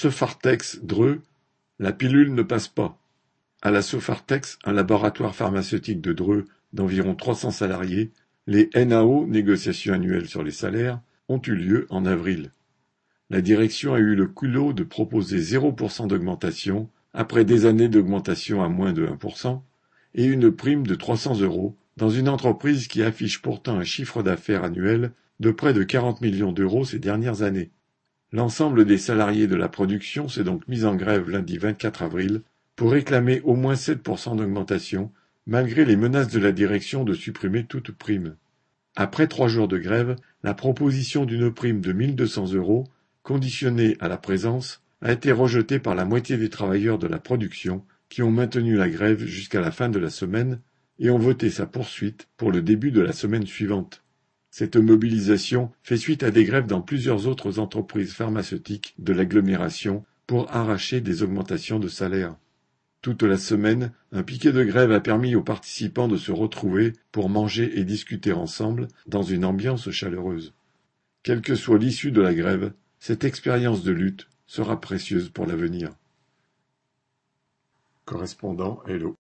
Sofartex Dreux, la pilule ne passe pas. À la Sofartex, un laboratoire pharmaceutique de Dreux d'environ 300 salariés, les NAO, négociations annuelles sur les salaires, ont eu lieu en avril. La direction a eu le culot de proposer 0% d'augmentation, après des années d'augmentation à moins de 1%, et une prime de 300 euros dans une entreprise qui affiche pourtant un chiffre d'affaires annuel de près de 40 millions d'euros ces dernières années. L'ensemble des salariés de la production s'est donc mis en grève lundi 24 avril pour réclamer au moins 7% d'augmentation, malgré les menaces de la direction de supprimer toute prime. Après trois jours de grève, la proposition d'une prime de 1200 euros, conditionnée à la présence, a été rejetée par la moitié des travailleurs de la production qui ont maintenu la grève jusqu'à la fin de la semaine et ont voté sa poursuite pour le début de la semaine suivante. Cette mobilisation fait suite à des grèves dans plusieurs autres entreprises pharmaceutiques de l'agglomération pour arracher des augmentations de salaire. Toute la semaine, un piquet de grève a permis aux participants de se retrouver pour manger et discuter ensemble dans une ambiance chaleureuse. Quelle que soit l'issue de la grève, cette expérience de lutte sera précieuse pour l'avenir. Correspondant Hello.